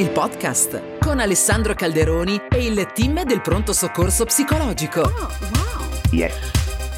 il podcast con Alessandro Calderoni e il team del pronto soccorso psicologico. Oh, wow. Yes.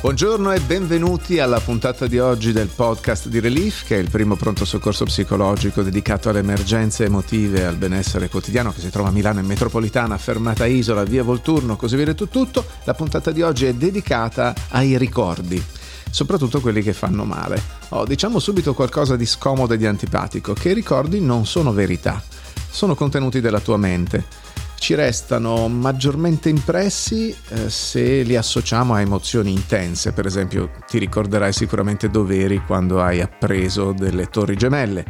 Buongiorno e benvenuti alla puntata di oggi del podcast di Relief, che è il primo pronto soccorso psicologico dedicato alle emergenze emotive e al benessere quotidiano che si trova a Milano in metropolitana, fermata Isola, via Volturno, così via tutto, tutto. La puntata di oggi è dedicata ai ricordi soprattutto quelli che fanno male. Oh, diciamo subito qualcosa di scomodo e di antipatico, che i ricordi non sono verità, sono contenuti della tua mente. Ci restano maggiormente impressi eh, se li associamo a emozioni intense, per esempio ti ricorderai sicuramente dove eri quando hai appreso delle torri gemelle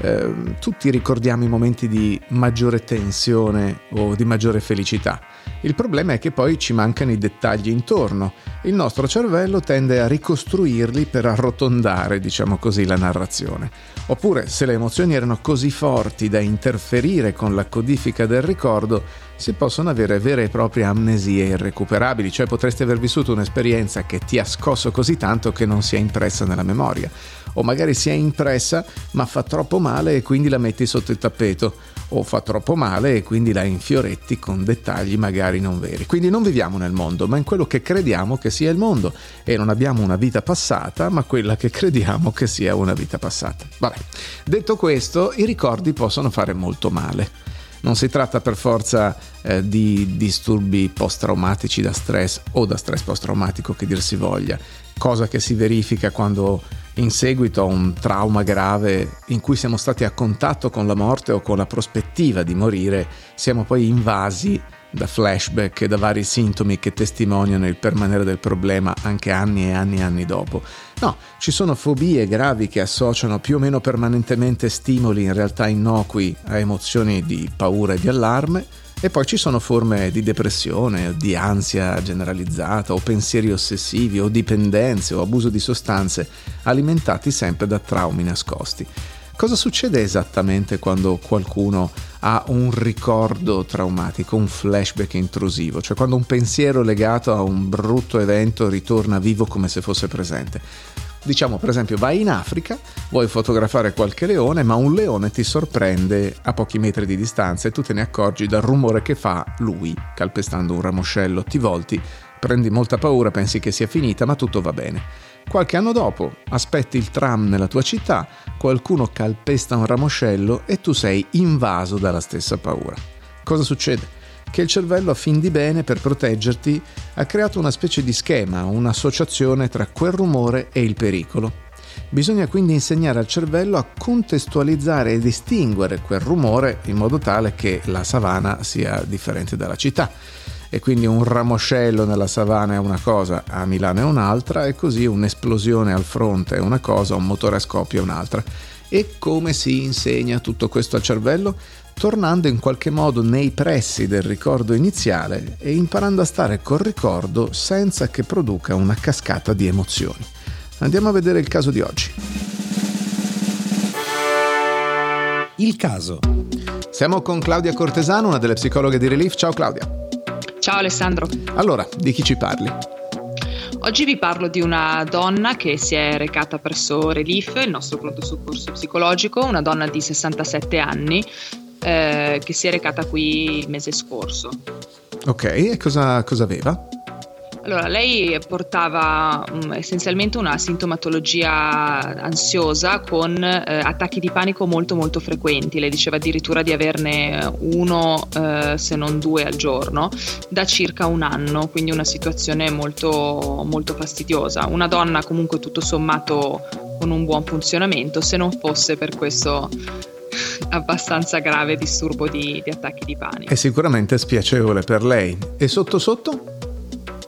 eh, tutti ricordiamo i momenti di maggiore tensione o di maggiore felicità. Il problema è che poi ci mancano i dettagli intorno. Il nostro cervello tende a ricostruirli per arrotondare, diciamo così, la narrazione. Oppure, se le emozioni erano così forti da interferire con la codifica del ricordo, si possono avere vere e proprie amnesie irrecuperabili, cioè potresti aver vissuto un'esperienza che ti ha scosso così tanto che non si è impressa nella memoria o magari si è impressa ma fa troppo male e quindi la metti sotto il tappeto o fa troppo male e quindi la infioretti con dettagli magari non veri. Quindi non viviamo nel mondo, ma in quello che crediamo che sia il mondo e non abbiamo una vita passata, ma quella che crediamo che sia una vita passata. Vabbè. Detto questo, i ricordi possono fare molto male. Non si tratta per forza eh, di disturbi post-traumatici da stress o da stress post-traumatico che dir si voglia, cosa che si verifica quando in seguito a un trauma grave in cui siamo stati a contatto con la morte o con la prospettiva di morire, siamo poi invasi da flashback e da vari sintomi che testimoniano il permanere del problema anche anni e anni e anni dopo. No, ci sono fobie gravi che associano più o meno permanentemente stimoli in realtà innocui a emozioni di paura e di allarme e poi ci sono forme di depressione, di ansia generalizzata o pensieri ossessivi o dipendenze o abuso di sostanze alimentati sempre da traumi nascosti. Cosa succede esattamente quando qualcuno ha un ricordo traumatico, un flashback intrusivo, cioè quando un pensiero legato a un brutto evento ritorna vivo come se fosse presente? Diciamo per esempio vai in Africa, vuoi fotografare qualche leone, ma un leone ti sorprende a pochi metri di distanza e tu te ne accorgi dal rumore che fa lui, calpestando un ramoscello, ti volti, prendi molta paura, pensi che sia finita, ma tutto va bene. Qualche anno dopo aspetti il tram nella tua città, qualcuno calpesta un ramoscello e tu sei invaso dalla stessa paura. Cosa succede? che il cervello a fin di bene per proteggerti ha creato una specie di schema, un'associazione tra quel rumore e il pericolo. Bisogna quindi insegnare al cervello a contestualizzare e distinguere quel rumore in modo tale che la savana sia differente dalla città. E quindi un ramoscello nella savana è una cosa, a Milano è un'altra, e così un'esplosione al fronte è una cosa, un motore a scoppio è un'altra. E come si insegna tutto questo al cervello? tornando in qualche modo nei pressi del ricordo iniziale e imparando a stare col ricordo senza che produca una cascata di emozioni. Andiamo a vedere il caso di oggi. Il caso. Siamo con Claudia Cortesano, una delle psicologhe di Relief. Ciao Claudia. Ciao Alessandro. Allora, di chi ci parli? Oggi vi parlo di una donna che si è recata presso Relief, il nostro pronto soccorso psicologico, una donna di 67 anni eh, che si è recata qui il mese scorso. Ok, e cosa, cosa aveva? Allora, lei portava um, essenzialmente una sintomatologia ansiosa con eh, attacchi di panico molto molto frequenti, lei diceva addirittura di averne uno eh, se non due al giorno da circa un anno, quindi una situazione molto molto fastidiosa. Una donna comunque tutto sommato con un buon funzionamento, se non fosse per questo abbastanza grave disturbo di, di attacchi di panico. È sicuramente spiacevole per lei. E sotto sotto?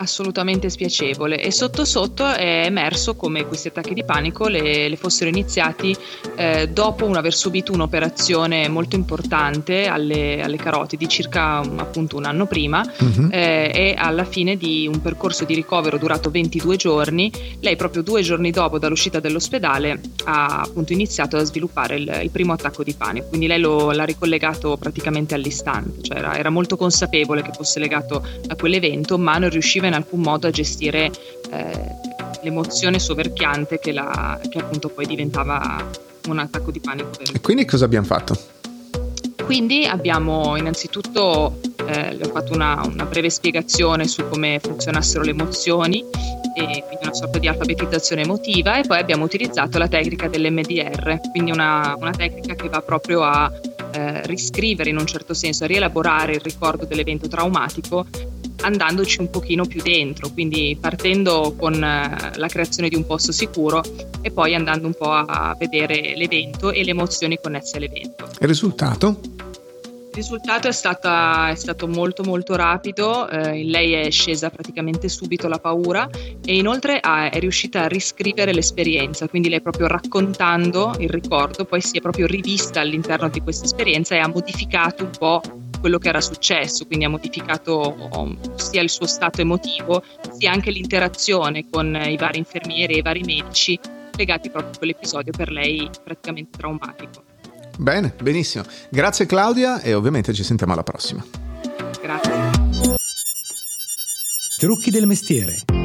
Assolutamente spiacevole e sotto sotto è emerso come questi attacchi di panico le, le fossero iniziati eh, dopo un aver subito un'operazione molto importante alle, alle carotidi circa appunto un anno prima uh-huh. eh, e alla fine di un percorso di ricovero durato 22 giorni lei proprio due giorni dopo dall'uscita dall'ospedale ha appunto iniziato a sviluppare il, il primo attacco di panico quindi lei lo, l'ha ricollegato praticamente all'istante cioè era, era molto consapevole che fosse legato a quell'evento ma non riusciva in in alcun modo a gestire eh, l'emozione soverchiante che, la, che appunto poi diventava un attacco di panico. E quindi cosa abbiamo fatto? Quindi abbiamo innanzitutto eh, ho fatto una, una, breve spiegazione su come funzionassero le emozioni e quindi una sorta di alfabetizzazione emotiva e poi abbiamo utilizzato la tecnica dell'MDR, quindi una, una tecnica che va proprio a eh, riscrivere in un certo senso, a rielaborare il ricordo dell'evento traumatico andandoci un pochino più dentro, quindi partendo con eh, la creazione di un posto sicuro e poi andando un po' a vedere l'evento e le emozioni connesse all'evento. Il risultato? Il risultato è, stata, è, stato molto molto rapido, eh, lei è scesa praticamente subito la paura e inoltre ha, è riuscita a riscrivere l'esperienza, quindi lei proprio raccontando il ricordo, poi si è proprio rivista all'interno di questa esperienza e ha modificato un po' quello che era successo, quindi ha modificato um, sia il suo stato emotivo, sia anche l'interazione con i vari infermieri e i vari medici legati proprio a quell'episodio per lei praticamente traumatico. Bene, benissimo. Grazie Claudia e ovviamente ci sentiamo alla prossima. Grazie. Trucchi del mestiere.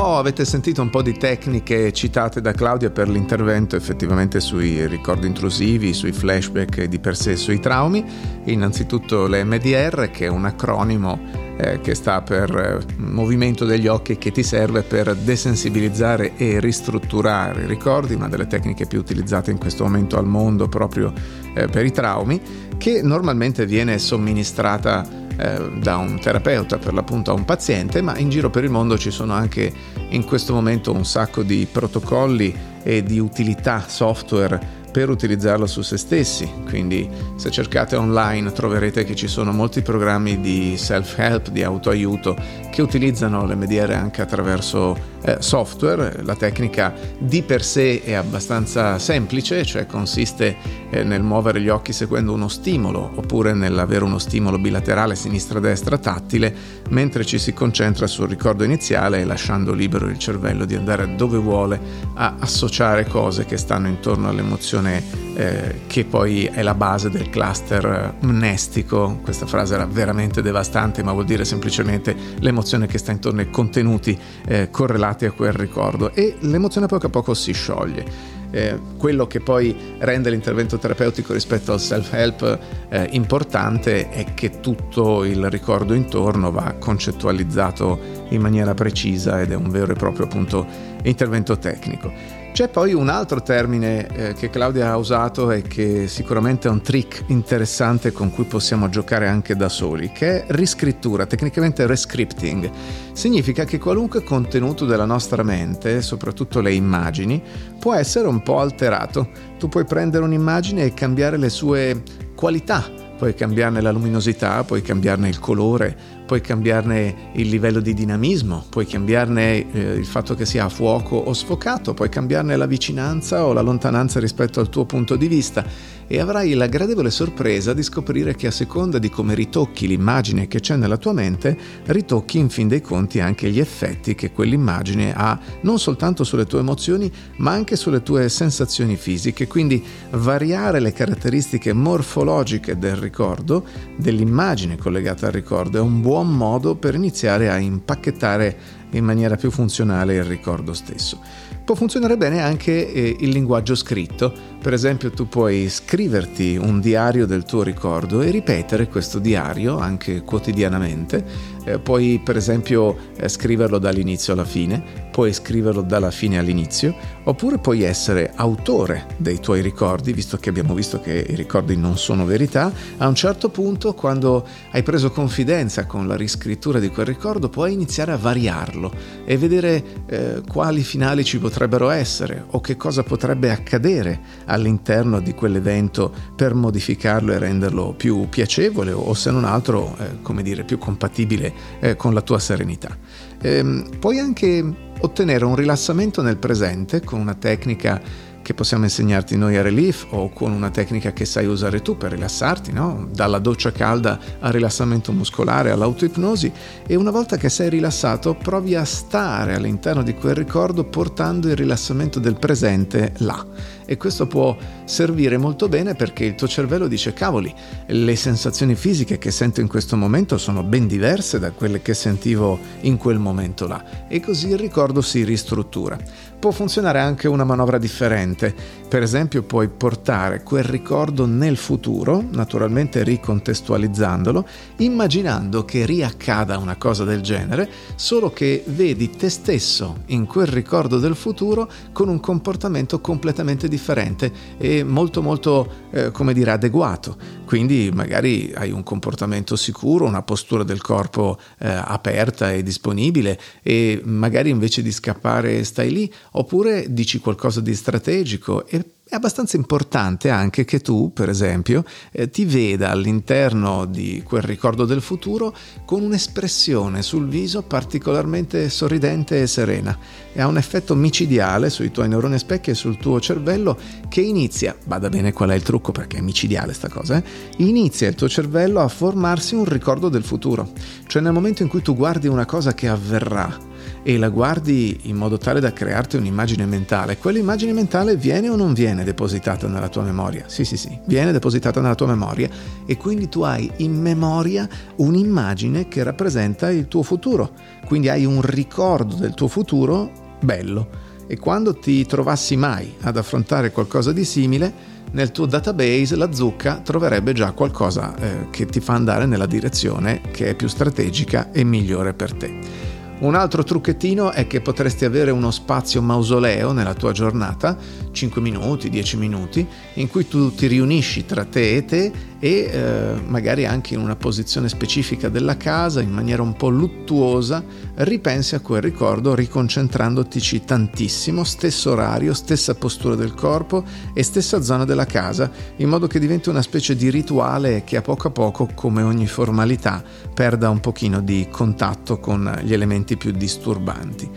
Avete sentito un po' di tecniche citate da Claudia per l'intervento effettivamente sui ricordi intrusivi, sui flashback e di per sé sui traumi. Innanzitutto l'MDR che è un acronimo eh, che sta per eh, movimento degli occhi che ti serve per desensibilizzare e ristrutturare i ricordi, una delle tecniche più utilizzate in questo momento al mondo proprio eh, per i traumi, che normalmente viene somministrata eh, da un terapeuta per l'appunto a un paziente, ma in giro per il mondo ci sono anche in questo momento un sacco di protocolli e di utilità software per utilizzarlo su se stessi. Quindi se cercate online troverete che ci sono molti programmi di self-help, di autoaiuto, che utilizzano l'MDR anche attraverso eh, software. La tecnica di per sé è abbastanza semplice, cioè consiste eh, nel muovere gli occhi seguendo uno stimolo oppure nell'avere uno stimolo bilaterale sinistra-destra tattile, mentre ci si concentra sul ricordo iniziale lasciando libero il cervello di andare dove vuole a associare cose che stanno intorno all'emozione eh, che poi è la base del cluster mnestico. Questa frase era veramente devastante, ma vuol dire semplicemente l'emozione che sta intorno ai contenuti eh, correlati a quel ricordo e l'emozione poco a poco si scioglie. Eh, quello che poi rende l'intervento terapeutico rispetto al self-help eh, importante è che tutto il ricordo intorno va concettualizzato in maniera precisa ed è un vero e proprio appunto intervento tecnico. C'è poi un altro termine eh, che Claudia ha usato e che sicuramente è un trick interessante con cui possiamo giocare anche da soli, che è riscrittura, tecnicamente rescripting. Significa che qualunque contenuto della nostra mente, soprattutto le immagini, può essere un po' alterato. Tu puoi prendere un'immagine e cambiare le sue qualità, puoi cambiarne la luminosità, puoi cambiarne il colore, puoi cambiarne il livello di dinamismo, puoi cambiarne eh, il fatto che sia a fuoco o sfocato, puoi cambiarne la vicinanza o la lontananza rispetto al tuo punto di vista e avrai la gradevole sorpresa di scoprire che a seconda di come ritocchi l'immagine che c'è nella tua mente, ritocchi in fin dei conti anche gli effetti che quell'immagine ha non soltanto sulle tue emozioni, ma anche sulle tue sensazioni fisiche. Quindi variare le caratteristiche morfologiche del ricordo, dell'immagine collegata al ricordo, è un buon modo per iniziare a impacchettare in maniera più funzionale il ricordo stesso. Può funzionare bene anche eh, il linguaggio scritto, per esempio tu puoi scriverti un diario del tuo ricordo e ripetere questo diario anche quotidianamente, eh, puoi per esempio eh, scriverlo dall'inizio alla fine, puoi scriverlo dalla fine all'inizio, oppure puoi essere autore dei tuoi ricordi, visto che abbiamo visto che i ricordi non sono verità, a un certo punto quando hai preso confidenza con la riscrittura di quel ricordo puoi iniziare a variarlo e vedere eh, quali finali ci potrebbero essere o che cosa potrebbe accadere all'interno di quell'evento per modificarlo e renderlo più piacevole o se non altro, eh, come dire, più compatibile eh, con la tua serenità. Ehm, puoi anche ottenere un rilassamento nel presente con una tecnica che possiamo insegnarti noi a Relief o con una tecnica che sai usare tu per rilassarti, no? dalla doccia calda al rilassamento muscolare, all'autoipnosi e una volta che sei rilassato provi a stare all'interno di quel ricordo portando il rilassamento del presente là e questo può servire molto bene perché il tuo cervello dice cavoli, le sensazioni fisiche che sento in questo momento sono ben diverse da quelle che sentivo in quel momento là e così il ricordo si ristruttura. Può funzionare anche una manovra differente. Per esempio puoi portare quel ricordo nel futuro, naturalmente ricontestualizzandolo, immaginando che riaccada una cosa del genere, solo che vedi te stesso in quel ricordo del futuro con un comportamento completamente differente e molto molto, eh, come dire, adeguato. Quindi magari hai un comportamento sicuro, una postura del corpo eh, aperta e disponibile e magari invece di scappare stai lì oppure dici qualcosa di strategico e è abbastanza importante anche che tu, per esempio, eh, ti veda all'interno di quel ricordo del futuro con un'espressione sul viso particolarmente sorridente e serena. E ha un effetto micidiale sui tuoi neuroni a specchio e sul tuo cervello che inizia, bada bene qual è il trucco perché è micidiale sta cosa, eh? inizia il tuo cervello a formarsi un ricordo del futuro. Cioè nel momento in cui tu guardi una cosa che avverrà, e la guardi in modo tale da crearti un'immagine mentale, quell'immagine mentale viene o non viene depositata nella tua memoria? Sì, sì, sì, viene depositata nella tua memoria e quindi tu hai in memoria un'immagine che rappresenta il tuo futuro, quindi hai un ricordo del tuo futuro bello e quando ti trovassi mai ad affrontare qualcosa di simile, nel tuo database la zucca troverebbe già qualcosa eh, che ti fa andare nella direzione che è più strategica e migliore per te. Un altro trucchettino è che potresti avere uno spazio mausoleo nella tua giornata, 5 minuti, 10 minuti, in cui tu ti riunisci tra te e te e eh, magari anche in una posizione specifica della casa, in maniera un po' luttuosa, ripensi a quel ricordo riconcentrandoti tantissimo, stesso orario, stessa postura del corpo e stessa zona della casa, in modo che diventi una specie di rituale che a poco a poco, come ogni formalità, perda un pochino di contatto con gli elementi più disturbanti.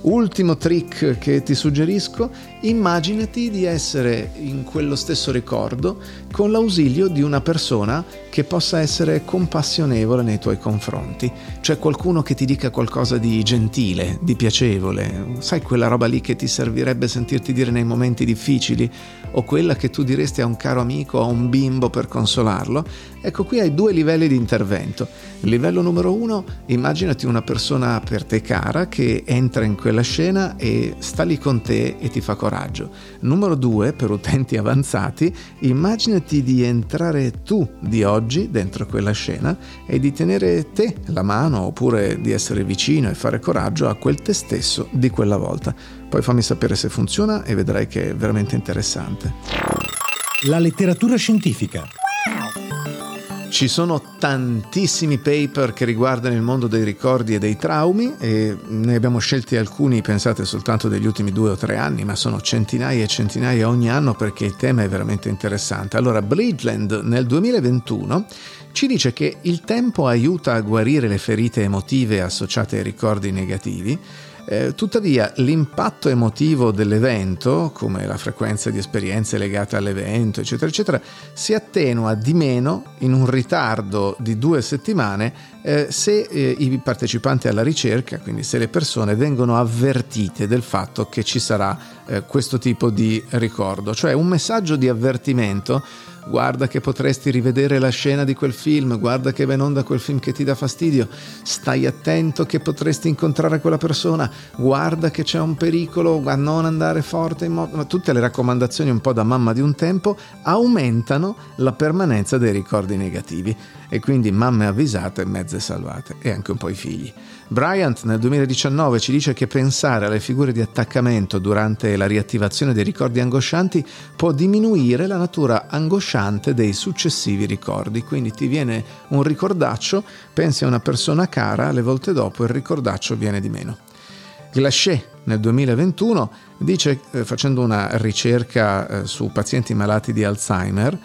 Ultimo trick che ti suggerisco, immaginati di essere in quello stesso ricordo con l'ausilio di una persona che possa essere compassionevole nei tuoi confronti, cioè qualcuno che ti dica qualcosa di gentile, di piacevole, sai quella roba lì che ti servirebbe sentirti dire nei momenti difficili o quella che tu diresti a un caro amico o a un bimbo per consolarlo? Ecco qui hai due livelli di intervento. Livello numero uno, immaginati una persona per te cara che entra in quella scena e sta lì con te e ti fa coraggio. Numero due, per utenti avanzati, immaginati di entrare tu di oggi dentro quella scena e di tenere te la mano oppure di essere vicino e fare coraggio a quel te stesso di quella volta. Poi fammi sapere se funziona e vedrai che è veramente interessante. La letteratura scientifica. Ci sono tantissimi paper che riguardano il mondo dei ricordi e dei traumi e ne abbiamo scelti alcuni, pensate soltanto degli ultimi due o tre anni, ma sono centinaia e centinaia ogni anno perché il tema è veramente interessante. Allora, Bridgeland nel 2021 ci dice che il tempo aiuta a guarire le ferite emotive associate ai ricordi negativi eh, tuttavia l'impatto emotivo dell'evento, come la frequenza di esperienze legate all'evento, eccetera, eccetera, si attenua di meno in un ritardo di due settimane eh, se eh, i partecipanti alla ricerca, quindi se le persone vengono avvertite del fatto che ci sarà eh, questo tipo di ricordo, cioè un messaggio di avvertimento guarda che potresti rivedere la scena di quel film, guarda che va in onda quel film che ti dà fastidio, stai attento che potresti incontrare quella persona, guarda che c'è un pericolo a non andare forte in moto. Tutte le raccomandazioni un po' da mamma di un tempo aumentano la permanenza dei ricordi negativi e quindi mamme avvisate, mezze salvate e anche un po' i figli. Bryant nel 2019 ci dice che pensare alle figure di attaccamento durante la riattivazione dei ricordi angoscianti può diminuire la natura angosciante dei successivi ricordi, quindi ti viene un ricordaccio, pensi a una persona cara, le volte dopo il ricordaccio viene di meno. Glachet nel 2021 dice, eh, facendo una ricerca eh, su pazienti malati di Alzheimer,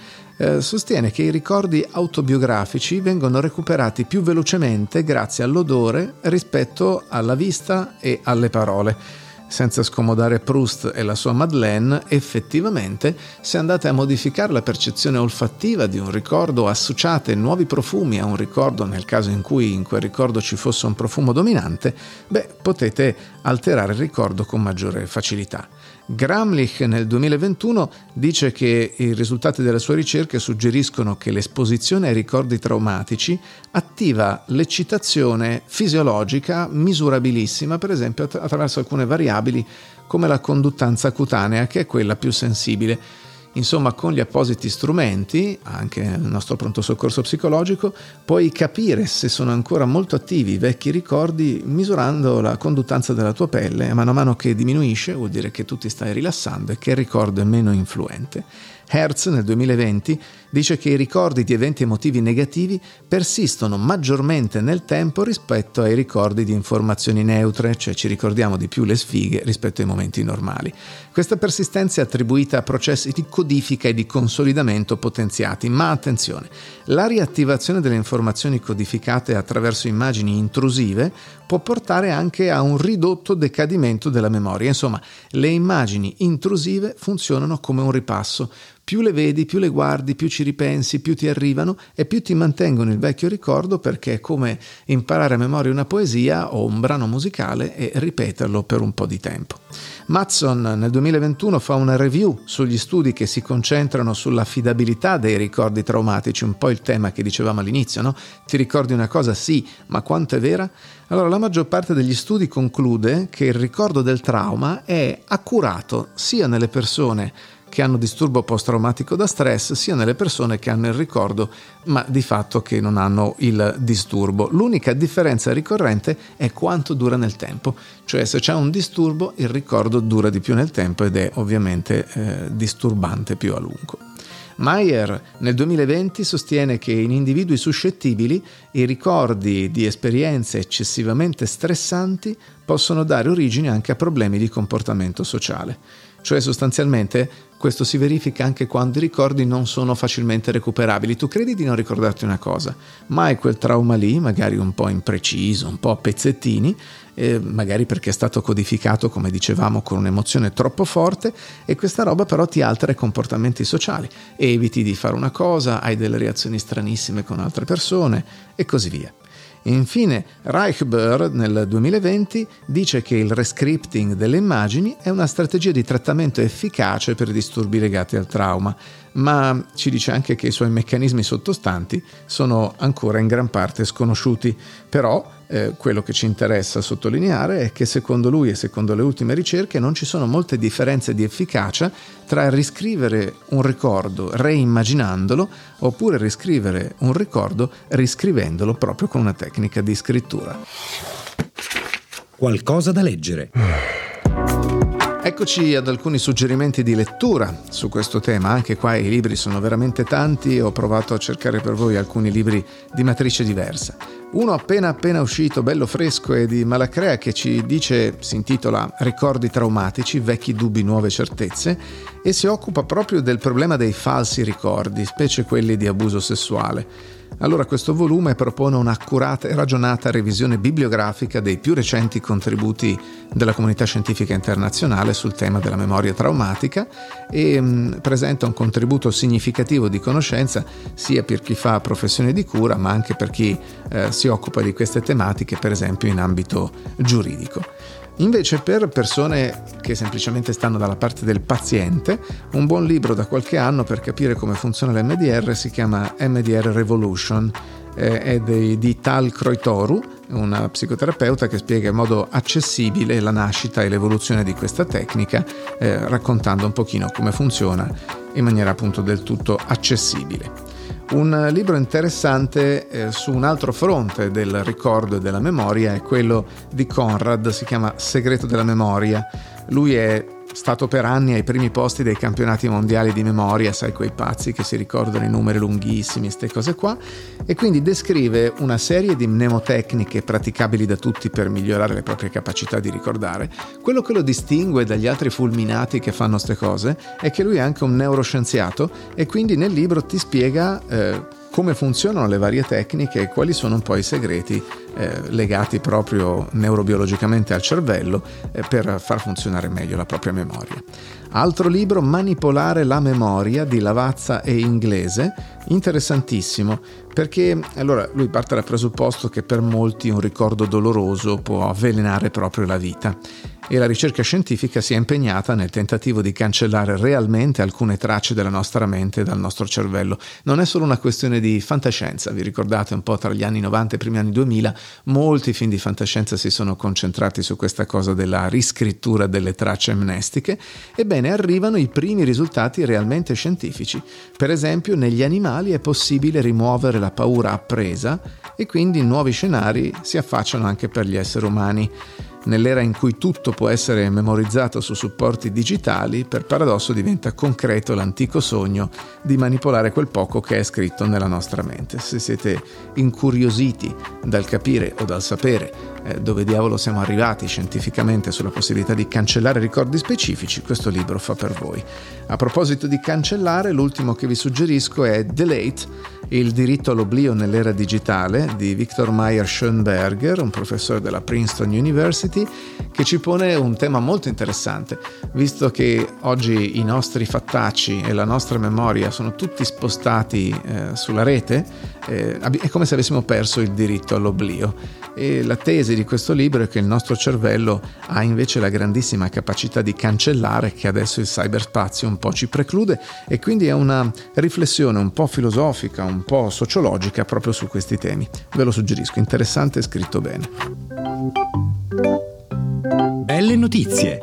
eh, sostiene che i ricordi autobiografici vengono recuperati più velocemente grazie all'odore rispetto alla vista e alle parole. Senza scomodare Proust e la sua Madeleine, effettivamente, se andate a modificare la percezione olfattiva di un ricordo, associate nuovi profumi a un ricordo nel caso in cui in quel ricordo ci fosse un profumo dominante, beh, potete alterare il ricordo con maggiore facilità. Gramlich nel 2021 dice che i risultati delle sue ricerche suggeriscono che l'esposizione ai ricordi traumatici attiva l'eccitazione fisiologica misurabilissima, per esempio attraverso alcune variabili come la conduttanza cutanea, che è quella più sensibile. Insomma, con gli appositi strumenti, anche nel nostro pronto soccorso psicologico, puoi capire se sono ancora molto attivi i vecchi ricordi misurando la conduttanza della tua pelle e mano a mano che diminuisce vuol dire che tu ti stai rilassando e che il ricordo è meno influente. Hertz nel 2020 dice che i ricordi di eventi emotivi negativi persistono maggiormente nel tempo rispetto ai ricordi di informazioni neutre, cioè ci ricordiamo di più le sfighe rispetto ai momenti normali. Questa persistenza è attribuita a processi di codifica e di consolidamento potenziati, ma attenzione, la riattivazione delle informazioni codificate attraverso immagini intrusive può portare anche a un ridotto decadimento della memoria. Insomma, le immagini intrusive funzionano come un ripasso. Più le vedi, più le guardi, più ci ripensi, più ti arrivano e più ti mantengono il vecchio ricordo perché è come imparare a memoria una poesia o un brano musicale e ripeterlo per un po' di tempo. Matson nel 2021 fa una review sugli studi che si concentrano sull'affidabilità dei ricordi traumatici, un po' il tema che dicevamo all'inizio, no? Ti ricordi una cosa? Sì, ma quanto è vera? Allora, la maggior parte degli studi conclude che il ricordo del trauma è accurato sia nelle persone che hanno disturbo post-traumatico da stress, sia nelle persone che hanno il ricordo, ma di fatto che non hanno il disturbo. L'unica differenza ricorrente è quanto dura nel tempo, cioè se c'è un disturbo il ricordo dura di più nel tempo ed è ovviamente eh, disturbante più a lungo. Mayer nel 2020 sostiene che in individui suscettibili i ricordi di esperienze eccessivamente stressanti possono dare origine anche a problemi di comportamento sociale. Cioè sostanzialmente questo si verifica anche quando i ricordi non sono facilmente recuperabili. Tu credi di non ricordarti una cosa, ma hai quel trauma lì, magari un po' impreciso, un po' a pezzettini, eh, magari perché è stato codificato, come dicevamo, con un'emozione troppo forte e questa roba però ti altera i comportamenti sociali. Eviti di fare una cosa, hai delle reazioni stranissime con altre persone e così via. Infine, Reichber nel 2020 dice che il rescripting delle immagini è una strategia di trattamento efficace per disturbi legati al trauma, ma ci dice anche che i suoi meccanismi sottostanti sono ancora in gran parte sconosciuti. Però eh, quello che ci interessa sottolineare è che secondo lui e secondo le ultime ricerche non ci sono molte differenze di efficacia tra riscrivere un ricordo reimmaginandolo oppure riscrivere un ricordo riscrivendolo proprio con una tecnica di scrittura. Qualcosa da leggere. Eccoci ad alcuni suggerimenti di lettura su questo tema, anche qua i libri sono veramente tanti, ho provato a cercare per voi alcuni libri di matrice diversa. Uno appena appena uscito, bello fresco e di Malacrea che ci dice, si intitola Ricordi traumatici, vecchi dubbi, nuove certezze e si occupa proprio del problema dei falsi ricordi, specie quelli di abuso sessuale. Allora questo volume propone un'accurata e ragionata revisione bibliografica dei più recenti contributi della comunità scientifica internazionale sul tema della memoria traumatica e mh, mm, presenta un contributo significativo di conoscenza sia per chi fa professione di cura ma anche per chi eh, si occupa di queste tematiche per esempio in ambito giuridico. Invece per persone che semplicemente stanno dalla parte del paziente, un buon libro da qualche anno per capire come funziona l'MDR si chiama MDR Revolution, eh, è di, di Tal Kroitoru, una psicoterapeuta che spiega in modo accessibile la nascita e l'evoluzione di questa tecnica, eh, raccontando un pochino come funziona in maniera appunto del tutto accessibile. Un libro interessante eh, su un altro fronte del ricordo e della memoria è quello di Conrad, si chiama Segreto della memoria. Lui è stato per anni ai primi posti dei campionati mondiali di memoria, sai quei pazzi che si ricordano i numeri lunghissimi, queste cose qua, e quindi descrive una serie di mnemotecniche praticabili da tutti per migliorare le proprie capacità di ricordare. Quello che lo distingue dagli altri fulminati che fanno queste cose è che lui è anche un neuroscienziato e quindi nel libro ti spiega eh, come funzionano le varie tecniche e quali sono un po' i segreti eh, legati proprio neurobiologicamente al cervello eh, per far funzionare meglio la propria memoria. Altro libro, Manipolare la memoria di Lavazza e Inglese, interessantissimo perché allora lui parte dal presupposto che per molti un ricordo doloroso può avvelenare proprio la vita e la ricerca scientifica si è impegnata nel tentativo di cancellare realmente alcune tracce della nostra mente e dal nostro cervello. Non è solo una questione di fantascienza, vi ricordate un po' tra gli anni 90 e i primi anni 2000, molti film di fantascienza si sono concentrati su questa cosa della riscrittura delle tracce amnestiche, ebbene arrivano i primi risultati realmente scientifici. Per esempio, negli animali è possibile rimuovere la paura appresa e quindi nuovi scenari si affacciano anche per gli esseri umani. Nell'era in cui tutto può essere memorizzato su supporti digitali, per paradosso diventa concreto l'antico sogno di manipolare quel poco che è scritto nella nostra mente. Se siete incuriositi dal capire o dal sapere eh, dove diavolo siamo arrivati scientificamente sulla possibilità di cancellare ricordi specifici, questo libro fa per voi. A proposito di cancellare, l'ultimo che vi suggerisco è Delete, il diritto all'oblio nell'era digitale di Victor Meyer Schoenberger, un professore della Princeton University, che ci pone un tema molto interessante, visto che oggi i nostri fattacci e la nostra memoria sono tutti spostati eh, sulla rete, eh, è come se avessimo perso il diritto all'oblio. E la tesi di questo libro è che il nostro cervello ha invece la grandissima capacità di cancellare che adesso il cyberspazio un po' ci preclude e quindi è una riflessione un po' filosofica, un po' sociologica proprio su questi temi. Ve lo suggerisco, interessante e scritto bene. Belle notizie.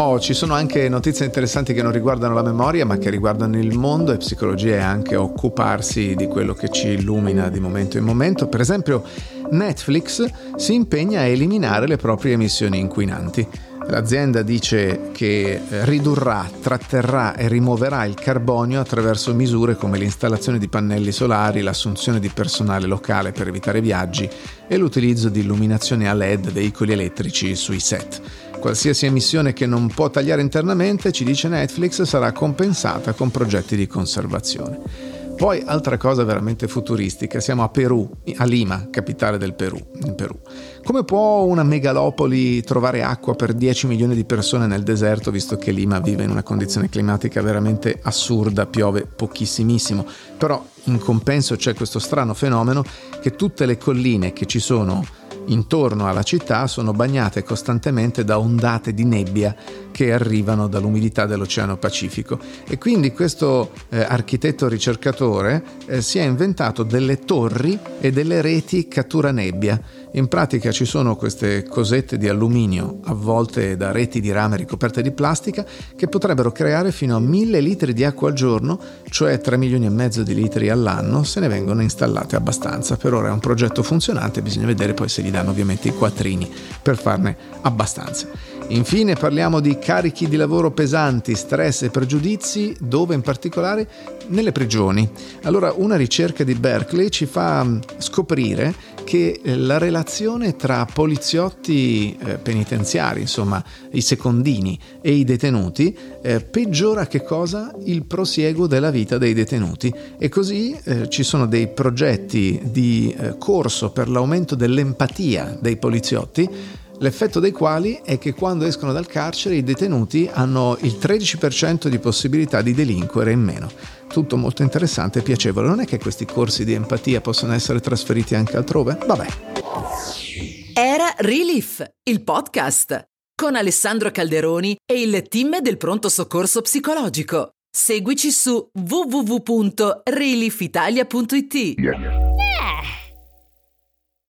Oh, ci sono anche notizie interessanti che non riguardano la memoria, ma che riguardano il mondo e psicologia è anche occuparsi di quello che ci illumina di momento in momento. Per esempio, Netflix si impegna a eliminare le proprie emissioni inquinanti. L'azienda dice che ridurrà, tratterrà e rimuoverà il carbonio attraverso misure come l'installazione di pannelli solari, l'assunzione di personale locale per evitare viaggi e l'utilizzo di illuminazione a LED veicoli elettrici sui set. Qualsiasi emissione che non può tagliare internamente, ci dice Netflix, sarà compensata con progetti di conservazione. Poi altra cosa veramente futuristica, siamo a Perù, a Lima, capitale del Perù, Perù. Come può una megalopoli trovare acqua per 10 milioni di persone nel deserto, visto che Lima vive in una condizione climatica veramente assurda, piove pochissimissimo? Però in compenso c'è questo strano fenomeno che tutte le colline che ci sono intorno alla città sono bagnate costantemente da ondate di nebbia che arrivano dall'umidità dell'Oceano Pacifico e quindi questo eh, architetto ricercatore eh, si è inventato delle torri e delle reti cattura nebbia. In pratica ci sono queste cosette di alluminio avvolte da reti di rame ricoperte di plastica che potrebbero creare fino a 1000 litri di acqua al giorno, cioè 3 milioni e mezzo di litri all'anno, se ne vengono installate abbastanza. Per ora è un progetto funzionante, bisogna vedere poi se gli danno ovviamente i quattrini per farne abbastanza. Infine parliamo di carichi di lavoro pesanti, stress e pregiudizi, dove in particolare nelle prigioni. Allora una ricerca di Berkeley ci fa scoprire che eh, la relazione tra poliziotti eh, penitenziari, insomma i secondini e i detenuti, eh, peggiora che cosa? Il prosieguo della vita dei detenuti e così eh, ci sono dei progetti di eh, corso per l'aumento dell'empatia dei poliziotti l'effetto dei quali è che quando escono dal carcere i detenuti hanno il 13% di possibilità di delinquere in meno. Tutto molto interessante e piacevole. Non è che questi corsi di empatia possono essere trasferiti anche altrove? Vabbè. Era Relief, il podcast con Alessandro Calderoni e il team del pronto soccorso psicologico. Seguici su www.reliefitalia.it. Yeah.